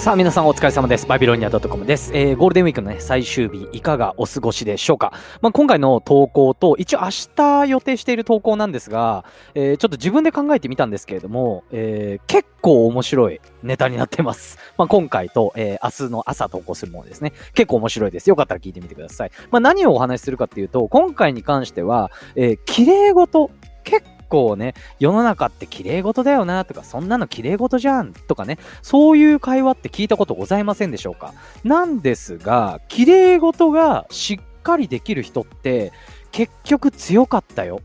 さあ皆さんお疲れ様です。バビロニア .com です。えー、ゴールデンウィークのね、最終日、いかがお過ごしでしょうか。まあ、今回の投稿と、一応明日予定している投稿なんですが、えー、ちょっと自分で考えてみたんですけれども、えー、結構面白いネタになってます。まあ、今回と、えー、明日の朝投稿するものですね。結構面白いです。よかったら聞いてみてください。まあ、何をお話しするかっていうと、今回に関しては、えー、綺麗事、結構ね、世の中って綺麗事だよなとか、そんなの綺麗事じゃんとかね、そういう会話って聞いたことございませんでしょうか？なんですが、綺麗事がしっかりできる人って結局強かったよ。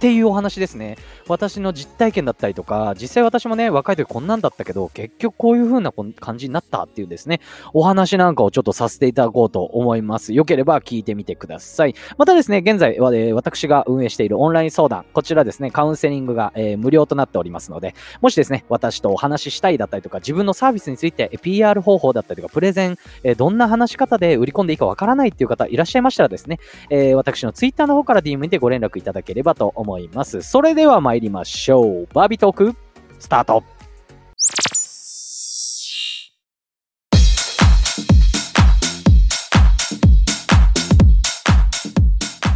っていうお話ですね。私の実体験だったりとか、実際私もね、若い時こんなんだったけど、結局こういう風な感じになったっていうですね、お話なんかをちょっとさせていただこうと思います。よければ聞いてみてください。またですね、現在は、え、私が運営しているオンライン相談、こちらですね、カウンセリングが、え、無料となっておりますので、もしですね、私とお話ししたいだったりとか、自分のサービスについて PR 方法だったりとか、プレゼン、え、どんな話し方で売り込んでいいかわからないっていう方いらっしゃいましたらですね、え私の Twitter の方から DM にてご連絡いただければと思います。思いますそれでは参りましょう。バービートーク、スタート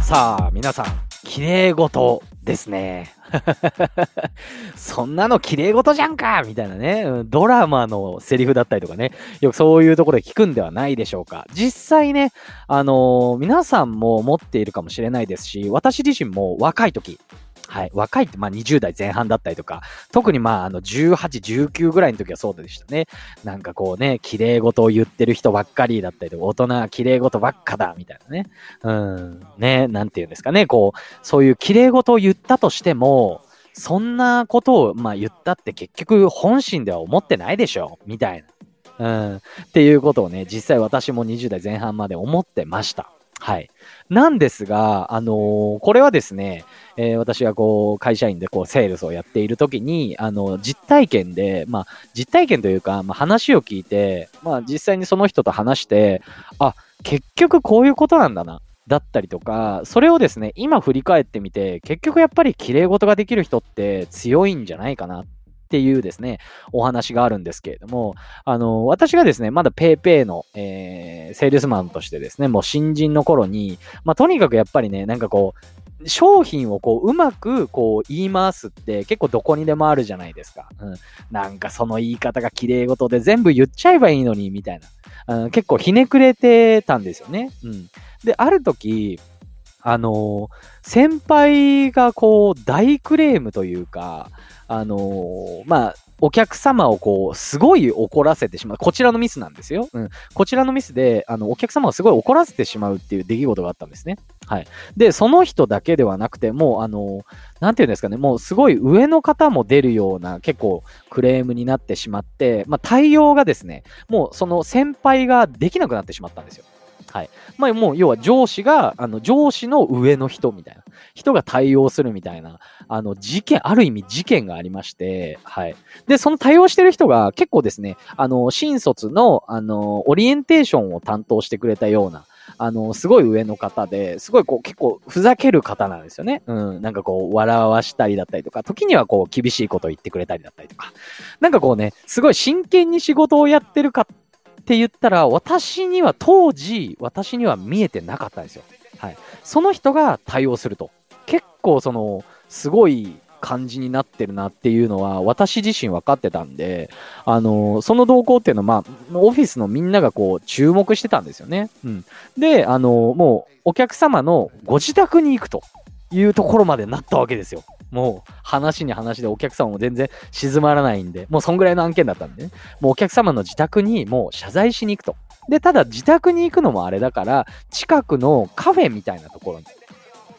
さあ、皆さん、きれいごとですね。そんなの綺麗事じゃんかみたいなね、ドラマのセリフだったりとかね、よくそういうところで聞くんではないでしょうか。実際ね、あのー、皆さんも持っているかもしれないですし、私自身も若い時、はい。若いって、まあ20代前半だったりとか、特にまああの18、19ぐらいの時はそうでしたね。なんかこうね、綺麗事を言ってる人ばっかりだったりとか、大人は綺麗事ばっかだ、みたいなね。うん。ね、なんて言うんですかね。こう、そういう綺麗事を言ったとしても、そんなことを、まあ言ったって結局本心では思ってないでしょみたいな。うん。っていうことをね、実際私も20代前半まで思ってました。はい。なんですが、あのー、これはですね、えー、私がこう、会社員でこう、セールスをやっているときに、あの、実体験で、まあ、実体験というか、まあ、話を聞いて、まあ、実際にその人と話して、あ、結局こういうことなんだな。だったりとか、それをですね、今振り返ってみて、結局やっぱり綺麗事ができる人って強いんじゃないかなっていうですね、お話があるんですけれども、あの、私がですね、まだ PayPay の、えー、セールスマンとしてですね、もう新人の頃に、まあ、とにかくやっぱりね、なんかこう、商品をこう、うまくこう言い回すって結構どこにでもあるじゃないですか。うん。なんかその言い方が綺麗事で全部言っちゃえばいいのに、みたいな。うん、結構ひねくれてたんですよね。うん。で、ある時、あのー、先輩がこう、大クレームというか、あのー、まあ、お客様をこう、すごい怒らせてしまう。こちらのミスなんですよ。うん。こちらのミスで、あの、お客様をすごい怒らせてしまうっていう出来事があったんですね。はい。で、その人だけではなくて、もう、あの、なんていうんですかね、もうすごい上の方も出るような結構クレームになってしまって、まあ、対応がですね、もうその先輩ができなくなってしまったんですよ。はい。まあもう要は上司が、あの上司の上の人みたいな、人が対応するみたいな、あの事件、ある意味事件がありまして、はい。で、その対応してる人が結構ですね、あの、新卒の、あの、オリエンテーションを担当してくれたような、あの、すごい上の方で、すごいこう結構ふざける方なんですよね。うん。なんかこう、笑わしたりだったりとか、時にはこう、厳しいことを言ってくれたりだったりとか。なんかこうね、すごい真剣に仕事をやってるかって言ったら、私には当時、私には見えてなかったんですよ。はい。その人が対応すると。結構その、すごい感じになってるなっていうのは、私自身分かってたんで、あの、その動向っていうのは、まあ、オフィスのみんながこう、注目してたんですよね。うん。で、あの、もう、お客様のご自宅に行くというところまでなったわけですよ。もう話に話でお客様も全然静まらないんで、もうそんぐらいの案件だったんでね。もうお客様の自宅にもう謝罪しに行くと。で、ただ自宅に行くのもあれだから、近くのカフェみたいなところに、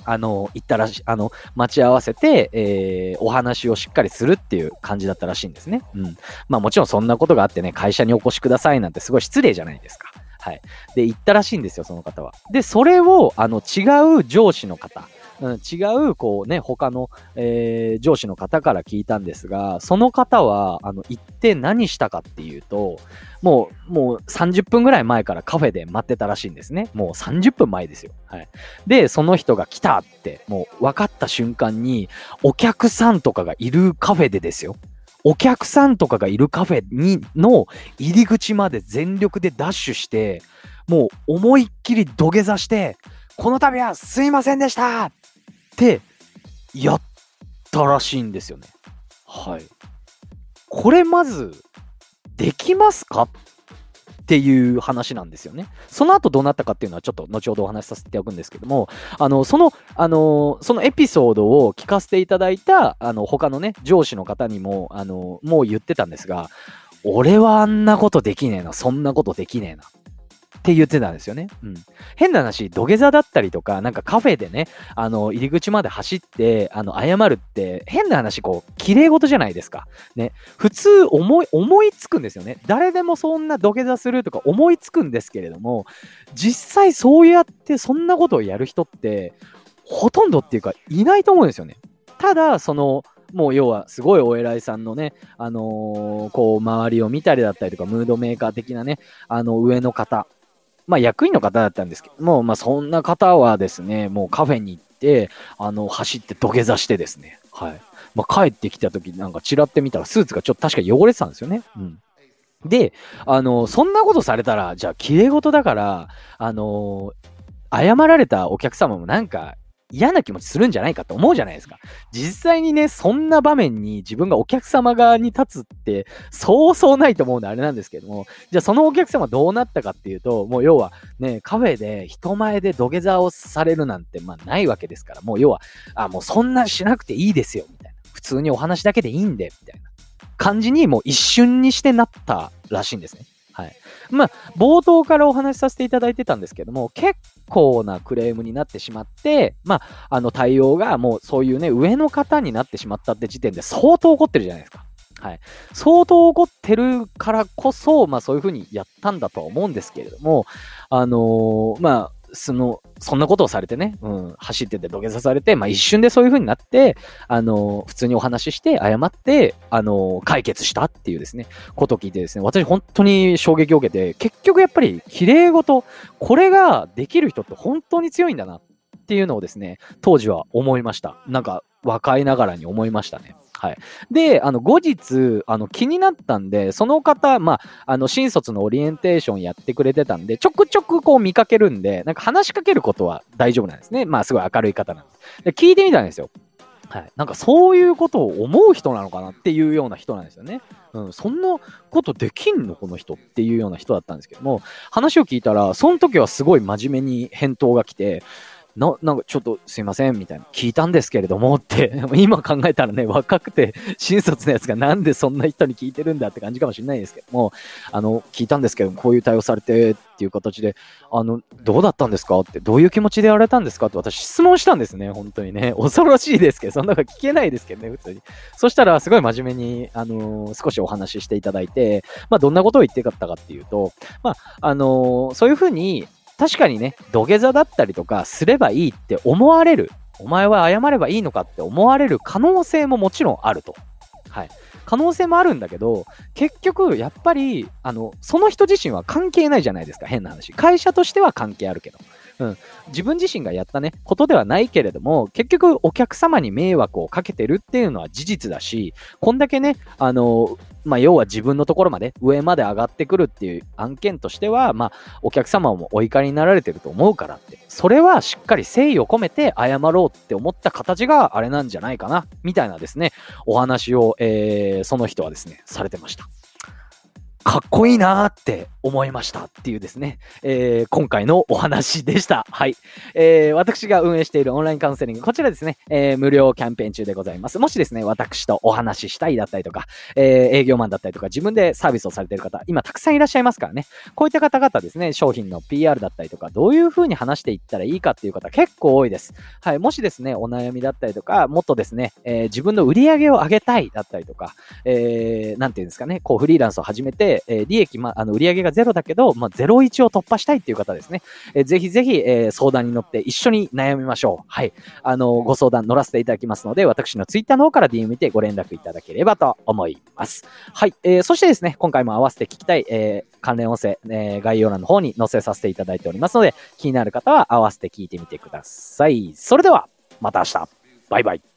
あの、行ったらしい、あの、待ち合わせて、えー、お話をしっかりするっていう感じだったらしいんですね。うん。まあもちろんそんなことがあってね、会社にお越しくださいなんてすごい失礼じゃないですか。はい。で、行ったらしいんですよ、その方は。で、それを、あの、違う上司の方、うん、違う、こうね、他の、えー、上司の方から聞いたんですが、その方は、あの、行って何したかっていうと、もう、もう30分ぐらい前からカフェで待ってたらしいんですね。もう30分前ですよ。はい。で、その人が来たって、もう分かった瞬間に、お客さんとかがいるカフェでですよ。お客さんとかがいるカフェにの入り口まで全力でダッシュして、もう思いっきり土下座して、この度はすいませんでしたやったらしいんですよね。はい。これまず、できますか？っていう話なんですよね。その後どうなったかっていうのはちょっと後ほどお話しさせておくんですけども、あの、その、あの、そのエピソードを聞かせていただいた、あの、他のね、上司の方にも、あの、もう言ってたんですが、俺はあんなことできねえな、そんなことできねえな。って言ってたんですよね。うん。変な話、土下座だったりとか、なんかカフェでね、あの、入り口まで走って、あの、謝るって、変な話、こう、綺麗事じゃないですか。ね。普通、思い、思いつくんですよね。誰でもそんな土下座するとか思いつくんですけれども、実際そうやってそんなことをやる人って、ほとんどっていうか、いないと思うんですよね。ただ、その、もう要はすごいお偉いさんのね、あのー、こう周りを見たりだったりとか、ムードメーカー的なね、あの上の方まあ役員の方だったんですけども、まあそんな方はですね、もうカフェに行って、あの、走って土下座してですね、はい。まあ帰ってきた時なんかちらってみたらスーツがちょっと確か汚れてたんですよね。うん。で、あの、そんなことされたら、じゃあ、綺麗事だから、あの、謝られたお客様もなんか嫌な気持ちするんじゃないかって思うじゃないですか。実際にね、そんな場面に自分がお客様側に立つって、そうそうないと思うんであれなんですけども、じゃあそのお客様どうなったかっていうと、もう要はね、カフェで人前で土下座をされるなんて、まあないわけですから、もう要は、あ、もうそんなしなくていいですよ、みたいな。普通にお話だけでいいんで、みたいな感じにもう一瞬にしてなったらしいんですね。はい。まあ、冒頭からお話しさせていただいてたんですけども、結構なクレームになってしまって、まあ、あの対応がもうそういうね、上の方になってしまったって時点で相当怒ってるじゃないですか。はい。相当怒ってるからこそ、まあそういうふうにやったんだとは思うんですけれども、あのー、まあ、その、そんなことをされてね、うん、走ってて土下座されて、まあ一瞬でそういう風になって、あの、普通にお話しして、謝って、あの、解決したっていうですね、ことを聞いてですね、私本当に衝撃を受けて、結局やっぱり綺麗事、これができる人って本当に強いんだなっていうのをですね、当時は思いました。なんか、若いながらに思いましたね。はい。で、あの、後日、あの、気になったんで、その方、まあ、あの、新卒のオリエンテーションやってくれてたんで、ちょくちょくこう見かけるんで、なんか話しかけることは大丈夫なんですね。まあ、すごい明るい方なんで。で聞いてみたんですよ。はい。なんかそういうことを思う人なのかなっていうような人なんですよね。うん、そんなことできんのこの人っていうような人だったんですけども、話を聞いたら、その時はすごい真面目に返答が来て、な、なんかちょっとすいません、みたいな。聞いたんですけれどもって、今考えたらね、若くて新卒のやつがなんでそんな人に聞いてるんだって感じかもしれないですけども、あの、聞いたんですけど、こういう対応されてっていう形で、あの、どうだったんですかって、どういう気持ちでやられたんですかって私質問したんですね、本当にね。恐ろしいですけど、そんなの聞けないですけどね、普通に。そしたら、すごい真面目に、あのー、少しお話ししていただいて、まあ、どんなことを言ってかったかっていうと、まあ、あのー、そういうふうに、確かにね、土下座だったりとかすればいいって思われる。お前は謝ればいいのかって思われる可能性ももちろんあると。はい。可能性もあるんだけど、結局、やっぱり、あの、その人自身は関係ないじゃないですか、変な話。会社としては関係あるけど。うん。自分自身がやったね、ことではないけれども、結局、お客様に迷惑をかけてるっていうのは事実だし、こんだけね、あの、まあ、要は自分のところまで、上まで上がってくるっていう案件としては、まあ、お客様もお怒りになられてると思うからって、それはしっかり誠意を込めて謝ろうって思った形があれなんじゃないかな、みたいなですね、お話を、えー、その人はですね、されてました。かっこいいなーって思いましたっていうですね、えー、今回のお話でした。はい。えー、私が運営しているオンラインカウンセリング、こちらですね、えー、無料キャンペーン中でございます。もしですね、私とお話ししたいだったりとか、えー、営業マンだったりとか、自分でサービスをされている方、今たくさんいらっしゃいますからね、こういった方々ですね、商品の PR だったりとか、どういう風に話していったらいいかっていう方結構多いです。はい。もしですね、お悩みだったりとか、もっとですね、えー、自分の売り上げを上げたいだったりとか、えー、なんていうんですかね、こうフリーランスを始めて、えー、利益、ま、あの、売上がゼロだけど、まあ、01を突破したいっていう方ですね。えー、ぜひぜひ、えー、相談に乗って一緒に悩みましょう。はい。あの、ご相談乗らせていただきますので、私のツイッターの方から DM 見てご連絡いただければと思います。はい。えー、そしてですね、今回も合わせて聞きたい、えー、関連音声、えー、概要欄の方に載せさせていただいておりますので、気になる方は合わせて聞いてみてください。それでは、また明日。バイバイ。